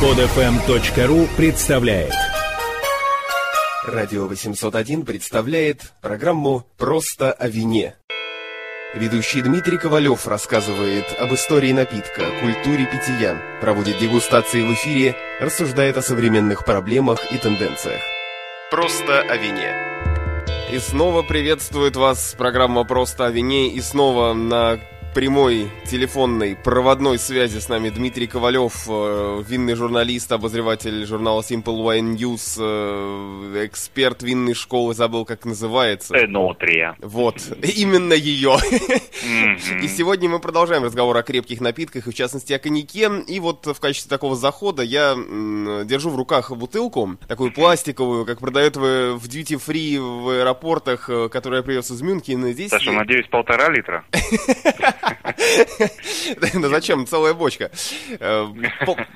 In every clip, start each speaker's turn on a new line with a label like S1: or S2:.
S1: Подфм.ру представляет
S2: Радио 801 представляет программу «Просто о вине». Ведущий Дмитрий Ковалев рассказывает об истории напитка, культуре питья, проводит дегустации в эфире, рассуждает о современных проблемах и тенденциях. «Просто о вине». И снова приветствует вас программа «Просто о вине» и снова на прямой телефонной проводной связи с нами Дмитрий Ковалев, э, винный журналист, обозреватель журнала Simple Wine News, э, эксперт винной школы, забыл, как называется.
S3: Энотрия.
S2: Вот, именно ее. И сегодня мы продолжаем разговор о крепких напитках, и в частности о коньяке. И вот в качестве такого захода я держу в руках бутылку, такую пластиковую, как продают в duty free в аэропортах, э, которую я привез из Мюнхена.
S3: Здесь... Саша, надеюсь, полтора литра?
S2: Да зачем? Целая бочка. Э,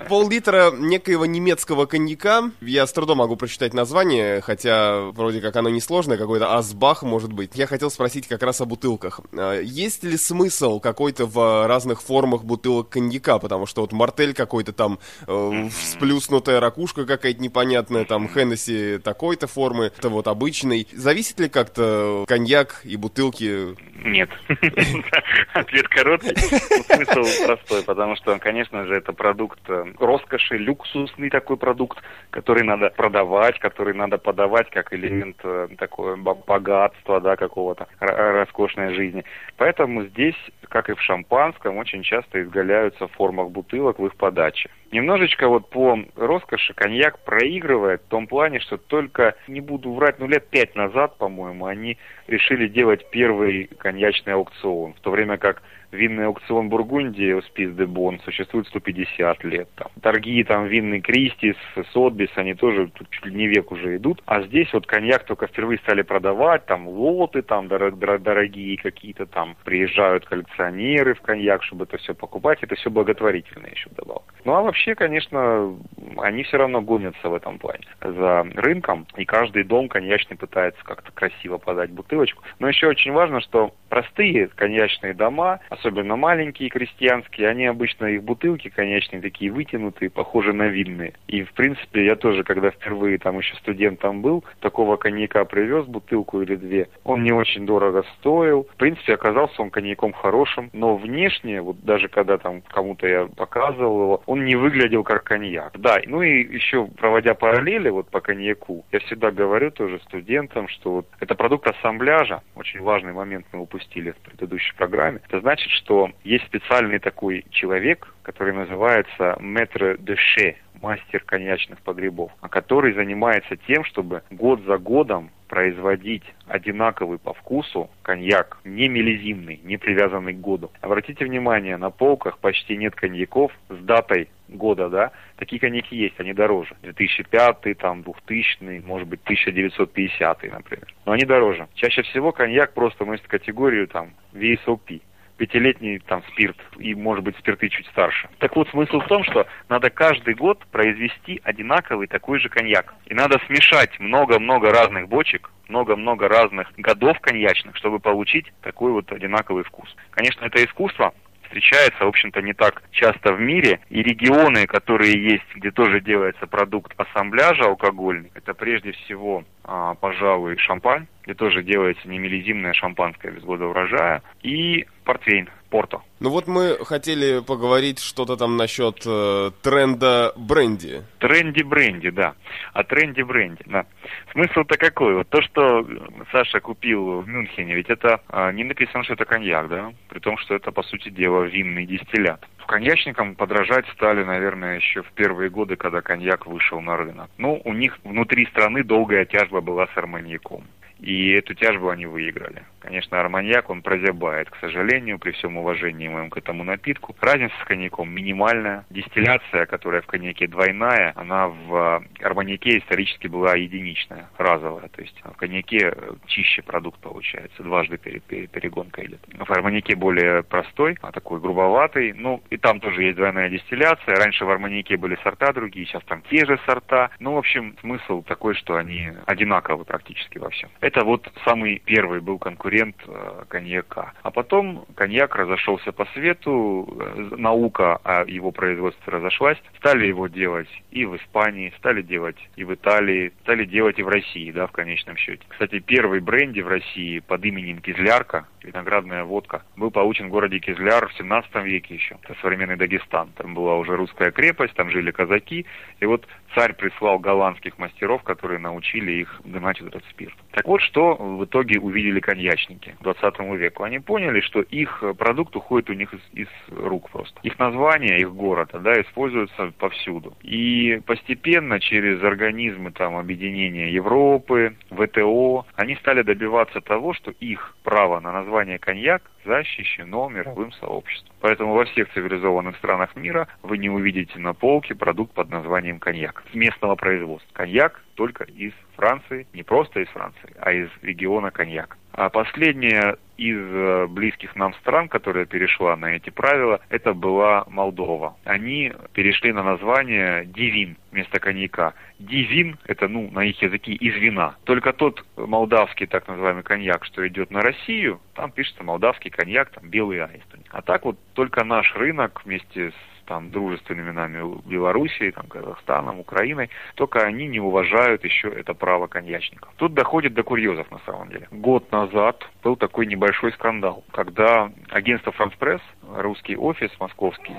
S2: пол-литра некоего немецкого коньяка. Я с трудом могу прочитать название, хотя вроде как оно несложное, какой-то Асбах может быть. Я хотел спросить как раз о бутылках. Э, есть ли смысл какой-то в разных формах бутылок коньяка? Потому что вот мартель какой-то там, э, сплюснутая ракушка какая-то непонятная, там Хеннесси такой-то формы, это вот обычный. Зависит ли как-то коньяк и бутылки?
S3: Нет. Ответ короткий, смысл простой, потому что, конечно же, это продукт э, роскоши, люксусный такой продукт, который надо продавать, который надо подавать как элемент э, такое богатства, да, какого-то роскошной жизни. Поэтому здесь, как и в шампанском, очень часто изгаляются в формах бутылок в их подаче. Немножечко вот по роскоши коньяк проигрывает в том плане, что только, не буду врать, ну лет пять назад, по-моему, они решили делать первый коньячный аукцион, в то время как винный аукцион Бургундии, Спис де Бон, существует 150 лет. Там. Торги там винный Кристис, Сотбис, они тоже тут чуть ли не век уже идут. А здесь вот коньяк только впервые стали продавать, там лоты там дорогие какие-то там, приезжают коллекционеры в коньяк, чтобы это все покупать, это все благотворительно еще вдобавок. Ну а вообще, конечно, они все равно гонятся в этом плане за рынком, и каждый дом коньячный пытается как-то красиво подать бутылочку. Но еще очень важно, что простые коньячные дома, маленькие крестьянские, они обычно, их бутылки конечные такие вытянутые, похожи на винные. И, в принципе, я тоже, когда впервые там еще студентом был, такого коньяка привез бутылку или две. Он не очень дорого стоил. В принципе, оказался он коньяком хорошим, но внешне, вот даже когда там кому-то я показывал его, он не выглядел как коньяк. Да, ну и еще проводя параллели вот по коньяку, я всегда говорю тоже студентам, что вот это продукт ассамбляжа, очень важный момент мы упустили в предыдущей программе. Это значит, что есть специальный такой человек, который называется метр де ше, мастер коньячных погребов, а который занимается тем, чтобы год за годом производить одинаковый по вкусу коньяк, не мелизимный, не привязанный к году. Обратите внимание, на полках почти нет коньяков с датой года, да, такие коньяки есть, они дороже. 2005, там, 2000, может быть, 1950, например. Но они дороже. Чаще всего коньяк просто носит категорию, там, VSOP пятилетний там спирт и, может быть, спирты чуть старше. Так вот, смысл в том, что надо каждый год произвести одинаковый такой же коньяк. И надо смешать много-много разных бочек, много-много разных годов коньячных, чтобы получить такой вот одинаковый вкус. Конечно, это искусство, встречается, в общем-то, не так часто в мире. И регионы, которые есть, где тоже делается продукт ассамбляжа алкогольный, это прежде всего, а, пожалуй, шампань, где тоже делается не мелизимное шампанское без года урожая, и портвейн, порто.
S2: Ну вот мы хотели поговорить что-то там насчет э, тренда бренди.
S3: Тренди бренди, да. О тренде бренди, да. Смысл-то какой? Вот то, что Саша купил в Мюнхене, ведь это э, не написано, что это коньяк, да? При том, что это, по сути дела, винный дистиллят. Коньячникам подражать стали, наверное, еще в первые годы, когда коньяк вышел на рынок. Ну, у них внутри страны долгая тяжба была с арманьяком. И эту тяжбу они выиграли. Конечно, арманьяк, он прозябает, к сожалению, при всем уважении моем к этому напитку. Разница с коньяком минимальная. Дистилляция, которая в коньяке двойная, она в арманьяке исторически была единичная, разовая. То есть в коньяке чище продукт получается, дважды перегонка идет. В арманьяке более простой, а такой грубоватый. Ну, и там тоже есть двойная дистилляция. Раньше в арманьяке были сорта другие, сейчас там те же сорта. Ну, в общем, смысл такой, что они одинаковы практически во всем. Это вот самый первый был конкурент бренд э, коньяка. А потом коньяк разошелся по свету, э, наука о его производстве разошлась, стали его делать и в Испании, стали делать и в Италии, стали делать и в России, да, в конечном счете. Кстати, первый бренди в России под именем Кизлярка, виноградная водка, был получен в городе Кизляр в 17 веке еще. Это современный Дагестан. Там была уже русская крепость, там жили казаки. И вот царь прислал голландских мастеров, которые научили их дымать этот спирт. Так вот, что в итоге увидели коньячники к 20 веку. Они поняли, что их продукт уходит у них из, из рук просто. Их название, их города, да, используются повсюду. И постепенно через организмы там объединения Европы, ВТО, они стали добиваться того, что их право на название коньяк защищено мировым сообществом. Поэтому во всех цивилизованных странах мира вы не увидите на полке продукт под названием коньяк с местного производства. Коньяк только из Франции, не просто из Франции, а из региона коньяк. А последняя из э, близких нам стран, которая перешла на эти правила, это была Молдова. Они перешли на название Дивин вместо коньяка. Дивин – это, ну, на их языке из вина. Только тот молдавский так называемый коньяк, что идет на Россию, там пишется молдавский коньяк, там белый аист. А так вот только наш рынок вместе с там, дружественными нами Белоруссией, там, Казахстаном, Украиной, только они не уважают еще это право коньячников. Тут доходит до курьезов на самом деле. Год назад был такой небольшой скандал, когда агентство «Франс Пресс», русский офис московский,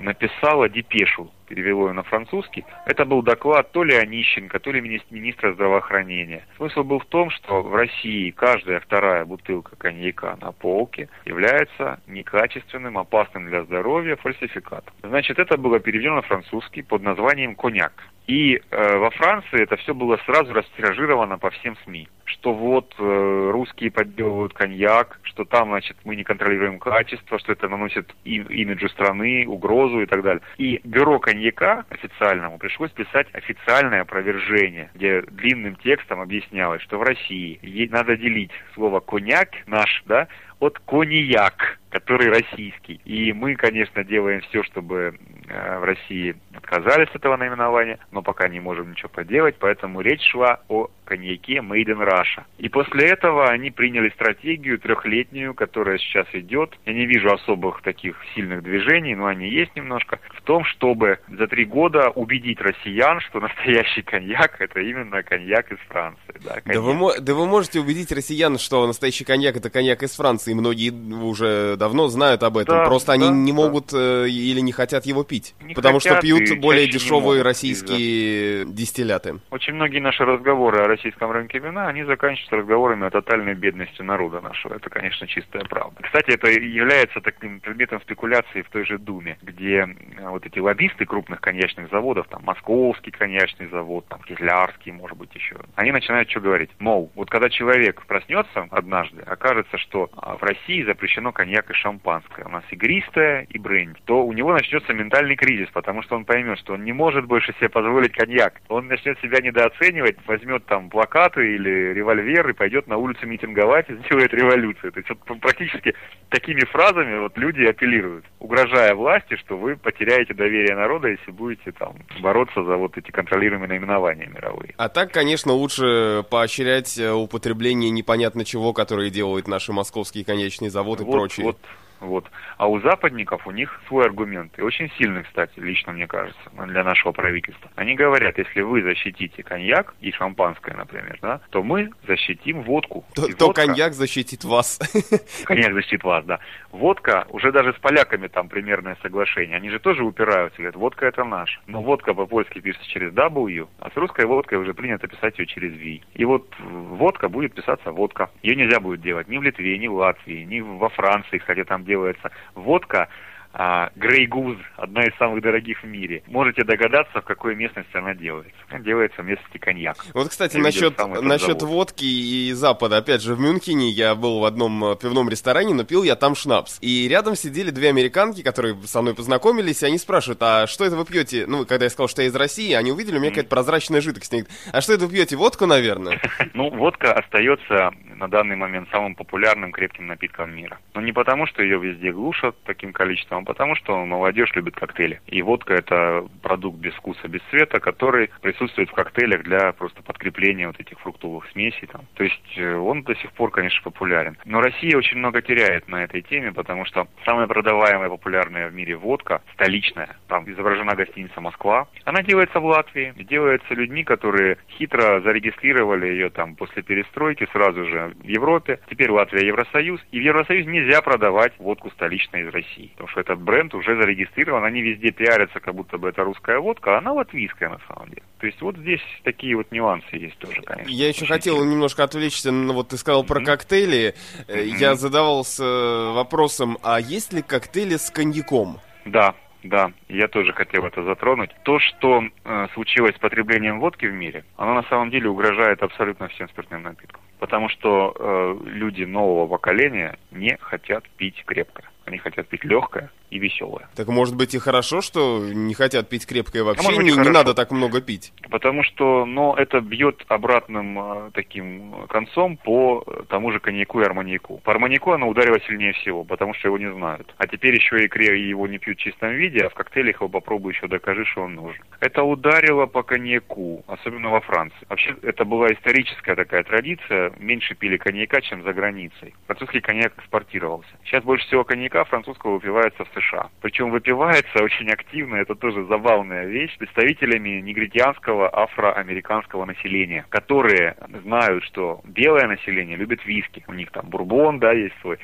S3: написало депешу перевело ее на французский, это был доклад то ли Онищенко, то ли министра здравоохранения. Смысл был в том, что в России каждая вторая бутылка коньяка на полке является некачественным, опасным для здоровья фальсификатом. Значит, это было переведено на французский под названием «Коньяк». И э, во Франции это все было сразу растиражировано по всем СМИ, что вот э, русские подделывают коньяк, что там, значит, мы не контролируем качество, что это наносит им, имиджу страны, угрозу и так далее. И бюро коньяка официальному пришлось писать официальное опровержение, где длинным текстом объяснялось, что в России надо делить слово коньяк наш, да, от коньяк, который российский. И мы, конечно, делаем все, чтобы э, в России отказались от этого наименования, но пока не можем ничего поделать, поэтому речь шла о коньяке Made in Russia. И после этого они приняли стратегию трехлетнюю, которая сейчас идет. Я не вижу особых таких сильных движений, но они есть немножко, в том, чтобы за три года убедить россиян, что настоящий коньяк это именно коньяк из Франции.
S2: Да, да, вы, да вы можете убедить россиян, что настоящий коньяк это коньяк из Франции, многие уже давно знают об этом, да, просто да, они не да. могут э, или не хотят его пить, не потому что пьют более дешевые российские да. дистилляты.
S3: Очень многие наши разговоры о российском рынке вина, они заканчиваются разговорами о тотальной бедности народа нашего. Это, конечно, чистая правда. Кстати, это является таким предметом спекуляции в той же Думе, где вот эти лоббисты крупных коньячных заводов, там Московский коньячный завод, там Кизлярский, может быть, еще, они начинают что говорить? Мол, вот когда человек проснется однажды, окажется, что а, в России запрещено коньяк и шампанское, у нас игристое и бренди, то у него начнется ментальный кризис, потому что он поймет, что он не может больше себе позволить коньяк. Он начнет себя недооценивать, возьмет там плакаты или револьвер и пойдет на улицу митинговать и сделает революцию. То есть вот практически такими фразами вот люди апеллируют, угрожая власти, что вы потеряете доверие народа, если будете там бороться за вот эти контролируемые наименования мировые.
S2: А так, конечно, лучше поощрять э, употребление непонятно чего, которые делают наши московские конечные заводы вот, и прочие.
S3: Вот вот. А у западников у них свой аргумент. И очень сильный, кстати, лично мне кажется, для нашего правительства. Они говорят, если вы защитите коньяк и шампанское, например, да, то мы защитим водку.
S2: То, то водка... коньяк защитит вас.
S3: Коньяк защитит вас, да. Водка, уже даже с поляками там примерное соглашение. Они же тоже упираются, говорят, водка это наш. Но водка по-польски пишется через W, а с русской водкой уже принято писать ее через V. И вот водка будет писаться водка. Ее нельзя будет делать ни в Литве, ни в Латвии, ни во Франции, хотя там делается водка, а, Грей Гуз, одна из самых дорогих в мире. Можете догадаться, в какой местности она делается. Она делается в местности коньяк.
S2: Вот, кстати, насчет, насчет водки и Запада. Опять же, в Мюнхене я был в одном э, пивном ресторане, но пил я там шнапс. И рядом сидели две американки, которые со мной познакомились, и они спрашивают, а что это вы пьете? Ну, когда я сказал, что я из России, они увидели у меня какая-то прозрачная жидкость. А что это вы пьете? Водку, наверное?
S3: Ну, водка остается на данный момент самым популярным крепким напитком мира. Но не потому, что ее везде глушат таким количеством, а потому, что молодежь любит коктейли. И водка это продукт без вкуса, без цвета, который присутствует в коктейлях для просто подкрепления вот этих фруктовых смесей. Там. То есть э, он до сих пор, конечно, популярен. Но Россия очень много теряет на этой теме, потому что самая продаваемая популярная в мире водка, столичная, там изображена гостиница «Москва», она делается в Латвии, делается людьми, которые хитро зарегистрировали ее там после перестройки сразу же в Европе. Теперь Латвия Евросоюз, и в Евросоюз нельзя продавать водку столичную из России, потому что этот бренд уже зарегистрирован, они везде пиарятся, как будто бы это русская водка, а она латвийская на самом деле. То есть вот здесь такие вот нюансы есть тоже, конечно.
S2: Я еще хотел немножко отвлечься, ну вот ты сказал про mm-hmm. коктейли, mm-hmm. я задавался вопросом, а есть ли коктейли с коньяком?
S3: Да, да, я тоже хотел это затронуть. То, что э, случилось с потреблением водки в мире, оно на самом деле угрожает абсолютно всем спиртным напиткам. Потому что э, люди нового поколения не хотят пить крепко. Они хотят пить легкое, и веселое.
S2: Так может быть и хорошо, что не хотят пить крепкое вообще, а не, не надо так много пить.
S3: Потому что, ну, это бьет обратным э, таким концом по тому же коньяку и арманьяку. По арманьяку оно ударило сильнее всего, потому что его не знают. А теперь еще и кре его не пьют в чистом виде, а в коктейлях его попробуй еще докажи, что он нужен. Это ударило по коньяку, особенно во Франции. Вообще, это была историческая такая традиция. Меньше пили коньяка, чем за границей. Французский коньяк экспортировался. Сейчас больше всего коньяка французского выпивается в США. Причем выпивается очень активно, это тоже забавная вещь, представителями негритянского афроамериканского населения, которые знают, что белое население любит виски. У них там бурбон, да, есть свой,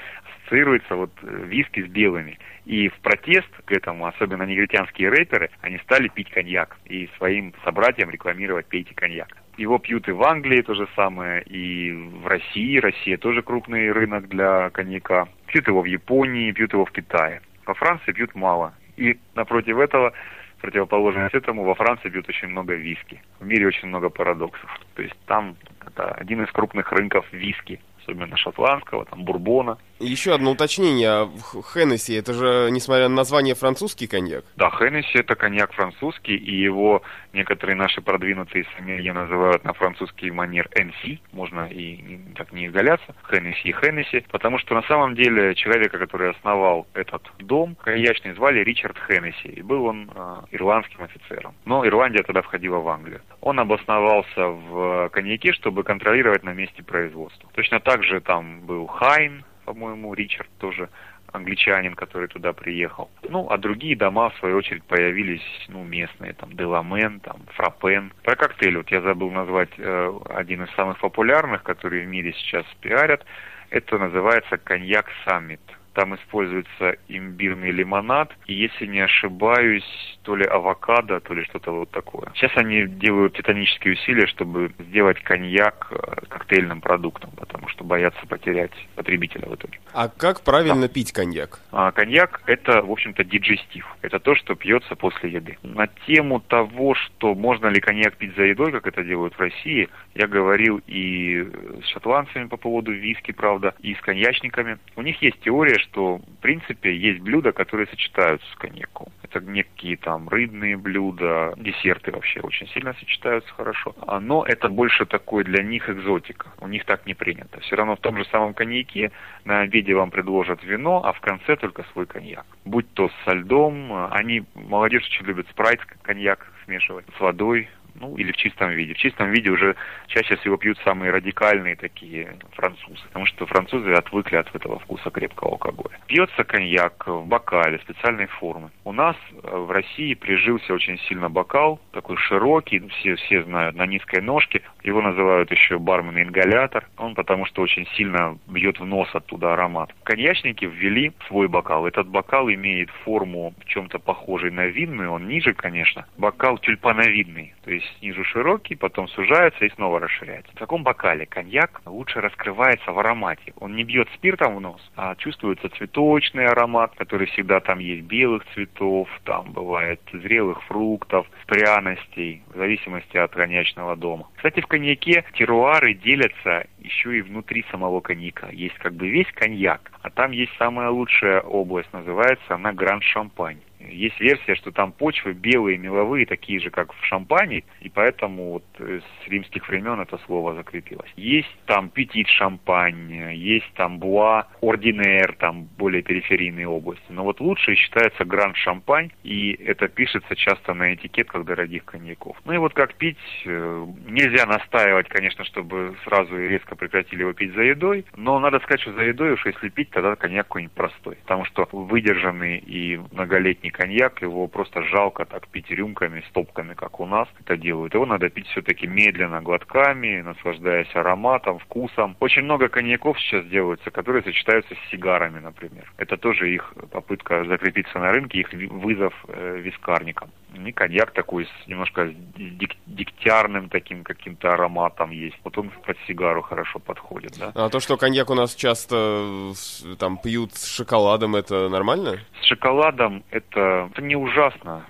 S3: ассоциируется вот э, виски с белыми. И в протест к этому, особенно негритянские рэперы, они стали пить коньяк и своим собратьям рекламировать «пейте коньяк». Его пьют и в Англии то же самое, и в России. Россия тоже крупный рынок для коньяка. Пьют его в Японии, пьют его в Китае. Во Франции пьют мало. И напротив этого, противоположность этому, во Франции пьют очень много виски. В мире очень много парадоксов. То есть там это один из крупных рынков виски особенно шотландского, там, бурбона.
S2: Еще одно уточнение. Хеннесси, это же, несмотря на название, французский коньяк?
S3: Да, Хеннесси это коньяк французский, и его некоторые наши продвинутые сомелье называют на французский манер NC, можно и так не изгаляться, Хеннесси и Хеннесси, потому что на самом деле человека, который основал этот дом коньячный, звали Ричард Хеннесси, и был он э, ирландским офицером. Но Ирландия тогда входила в Англию. Он обосновался в коньяке, чтобы контролировать на месте производства. Точно так также там был Хайн, по-моему, Ричард тоже англичанин, который туда приехал. Ну, а другие дома, в свою очередь, появились, ну, местные, там, Деламен, там, Фрапен. Про коктейль, вот я забыл назвать э, один из самых популярных, который в мире сейчас пиарят. Это называется коньяк Саммит. Там используется имбирный лимонад, и если не ошибаюсь, то ли авокадо, то ли что-то вот такое. Сейчас они делают титанические усилия, чтобы сделать коньяк э, коктейльным продуктом, потому что боятся потерять потребителя в итоге.
S2: А как правильно да. пить коньяк?
S3: А, коньяк – это, в общем-то, диджестив. Это то, что пьется после еды. На тему того, что можно ли коньяк пить за едой, как это делают в России, я говорил и с шотландцами по поводу виски, правда, и с коньячниками. У них есть теория, что, в принципе, есть блюда, которые сочетаются с коньяком. Это некие там рыбные блюда, десерты вообще очень сильно сочетаются хорошо. А, но это больше такой для них экзотика. У них так не принято. Все равно в том же самом коньяке на обеде вам предложат вино, а в конце только свой коньяк. Будь то со льдом, они, молодежь очень любит спрайт, коньяк смешивать с водой, ну, или в чистом виде. В чистом виде уже чаще всего пьют самые радикальные такие французы, потому что французы отвыкли от этого вкуса крепкого алкоголя. Пьется коньяк в бокале специальной формы. У нас э, в России прижился очень сильно бокал, такой широкий, все, все знают, на низкой ножке. Его называют еще бармен ингалятор. Он потому что очень сильно бьет в нос оттуда аромат. Коньячники ввели свой бокал. Этот бокал имеет форму в чем-то похожей на винную, он ниже, конечно. Бокал тюльпановидный, то есть снизу широкий, потом сужается и снова расширяется. В таком бокале коньяк лучше раскрывается в аромате. Он не бьет спиртом в нос, а чувствуется цветочный аромат, который всегда там есть белых цветов, там бывает зрелых фруктов, пряностей, в зависимости от коньячного дома. Кстати, в коньяке теруары делятся еще и внутри самого коньяка. Есть как бы весь коньяк, а там есть самая лучшая область, называется она Гранд Шампань Есть версия, что там почвы белые, меловые, такие же, как в шампане, и поэтому вот с римских времен это слово закрепилось. Есть там петит шампань, есть там буа, ординер, там более периферийные области. Но вот лучше считается гранд шампань, и это пишется часто на этикетках дорогих коньяков. Ну и вот как пить, э, нельзя настаивать, конечно, чтобы сразу и резко прекратили его пить за едой, но надо сказать, что за едой уж если пить, тогда коньяк какой-нибудь простой. Потому что выдержанный и многолетний коньяк, его просто жалко так пить рюмками, стопками, как у нас это делают. Его надо пить все-таки медленно, глотками, наслаждаясь ароматом, вкусом. Очень много коньяков сейчас делаются, которые сочетаются с сигарами, например. Это тоже их попытка закрепиться на рынке, их вызов э, вискарникам. И коньяк такой с немножко дик дегтярным таким каким-то ароматом есть. Вот он под сигару хорошо подходит, да.
S2: А то, что коньяк у нас часто там пьют с шоколадом, это нормально?
S3: С шоколадом это, это не ужасно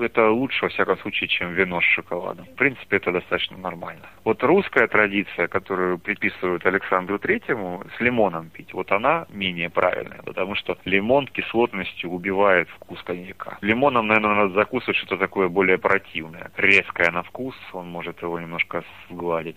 S3: это лучше, во всяком случае, чем вино с шоколадом. В принципе, это достаточно нормально. Вот русская традиция, которую приписывают Александру Третьему, с лимоном пить, вот она менее правильная, потому что лимон кислотностью убивает вкус коньяка. Лимоном, наверное, надо закусывать что-то такое более противное, резкое на вкус, он может его немножко сгладить.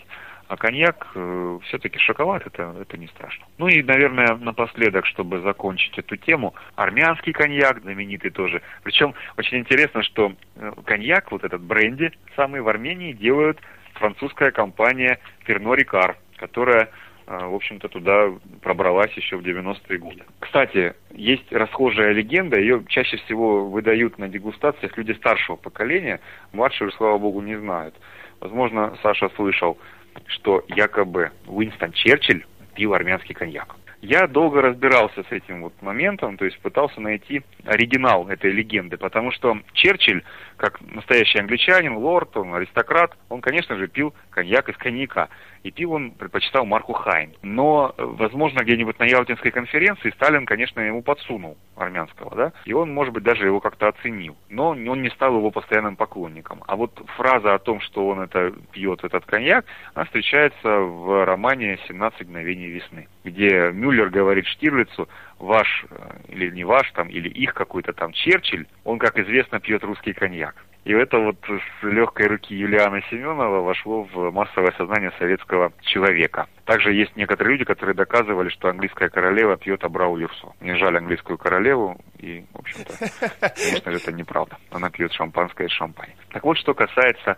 S3: А коньяк, э, все-таки шоколад, это, это не страшно. Ну и, наверное, напоследок, чтобы закончить эту тему, армянский коньяк, знаменитый тоже. Причем очень интересно, что э, коньяк, вот этот бренди, самый в Армении делают французская компания Перно Рикар, которая э, в общем-то, туда пробралась еще в 90-е годы. Кстати, есть расхожая легенда, ее чаще всего выдают на дегустациях люди старшего поколения, младшие, слава богу, не знают. Возможно, Саша слышал что якобы Уинстон Черчилль пил армянский коньяк. Я долго разбирался с этим вот моментом, то есть пытался найти оригинал этой легенды, потому что Черчилль, как настоящий англичанин, лорд, он аристократ, он, конечно же, пил коньяк из коньяка и пил он предпочитал марку Хайн. Но, возможно, где-нибудь на Ялтинской конференции Сталин, конечно, ему подсунул армянского, да, и он, может быть, даже его как-то оценил. Но он не стал его постоянным поклонником. А вот фраза о том, что он это пьет, этот коньяк, она встречается в романе «17 мгновений весны», где Мюллер говорит Штирлицу, ваш, э, или не ваш, там, или их какой-то там Черчилль, он, как известно, пьет русский коньяк. И это вот с легкой руки Юлиана Семенова вошло в массовое сознание советского человека. Также есть некоторые люди, которые доказывали, что английская королева пьет Абрау Юрсо. Мне жаль английскую королеву, и, в общем-то, конечно же, это неправда. Она пьет шампанское из шампани. Так вот, что касается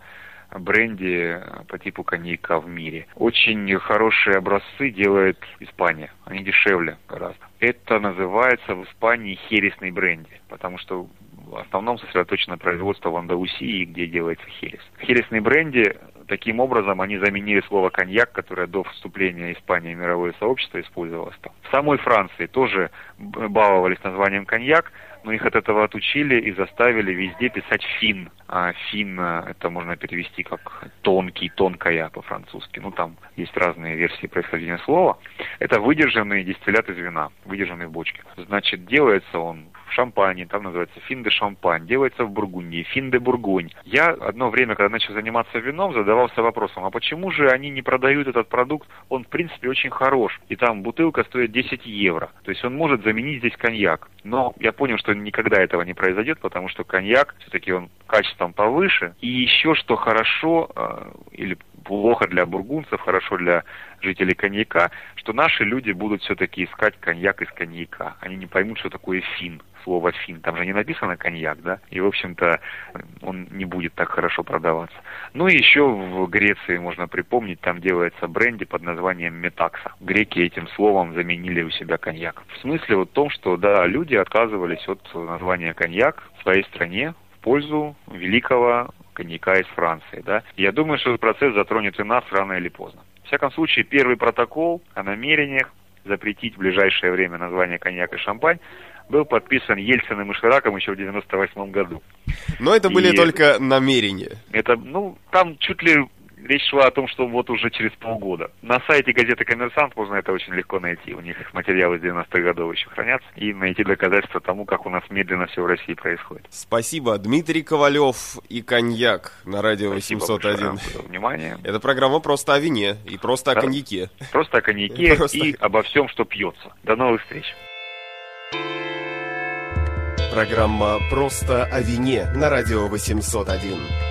S3: бренди по типу коньяка в мире. Очень хорошие образцы делает Испания. Они дешевле гораздо. Это называется в Испании хересный бренди, потому что в основном сосредоточено производство в Андалусии, где делается херес. Хересный бренди Таким образом, они заменили слово «коньяк», которое до вступления Испании в мировое сообщество использовалось там. В самой Франции тоже баловались названием «коньяк», но их от этого отучили и заставили везде писать «фин». А «фин» это можно перевести как «тонкий», «тонкая» по-французски. Ну, там есть разные версии происхождения слова. Это выдержанный дистиллят из вина, выдержанный в бочке. Значит, делается он в шампане, там называется фин де шампань, делается в Бургундии, фин де бургунь. Я одно время, когда начал заниматься вином, задавался вопросом, а почему же они не продают этот продукт? Он, в принципе, очень хорош, и там бутылка стоит 10 евро, то есть он может заменить здесь коньяк. Но я понял, что никогда этого не произойдет, потому что коньяк, все-таки он качеством повыше, и еще что хорошо, э, или плохо для бургунцев, хорошо для жителей коньяка, что наши люди будут все-таки искать коньяк из коньяка. Они не поймут, что такое фин, слово фин. Там же не написано коньяк, да? И, в общем-то, он не будет так хорошо продаваться. Ну и еще в Греции можно припомнить, там делается бренди под названием метакса. Греки этим словом заменили у себя коньяк. В смысле вот в том, что, да, люди отказывались от названия коньяк в своей стране пользу великого коньяка из Франции. Да? Я думаю, что этот процесс затронет и нас рано или поздно. В всяком случае, первый протокол о намерениях запретить в ближайшее время название коньяк и шампань был подписан Ельциным и Шираком еще в 98 году.
S2: Но это были и только намерения.
S3: Это, ну, там чуть ли речь шла о том, что вот уже через полгода. На сайте газеты «Коммерсант» можно это очень легко найти. У них материалы из 90-х годов еще хранятся. И найти доказательства тому, как у нас медленно все в России происходит.
S2: Спасибо. Дмитрий Ковалев и коньяк на радио Спасибо 801.
S3: за внимание.
S2: Это программа просто о вине и просто да. о коньяке.
S3: Просто о коньяке просто... и обо всем, что пьется. До новых встреч.
S2: Программа «Просто о вине» на радио 801.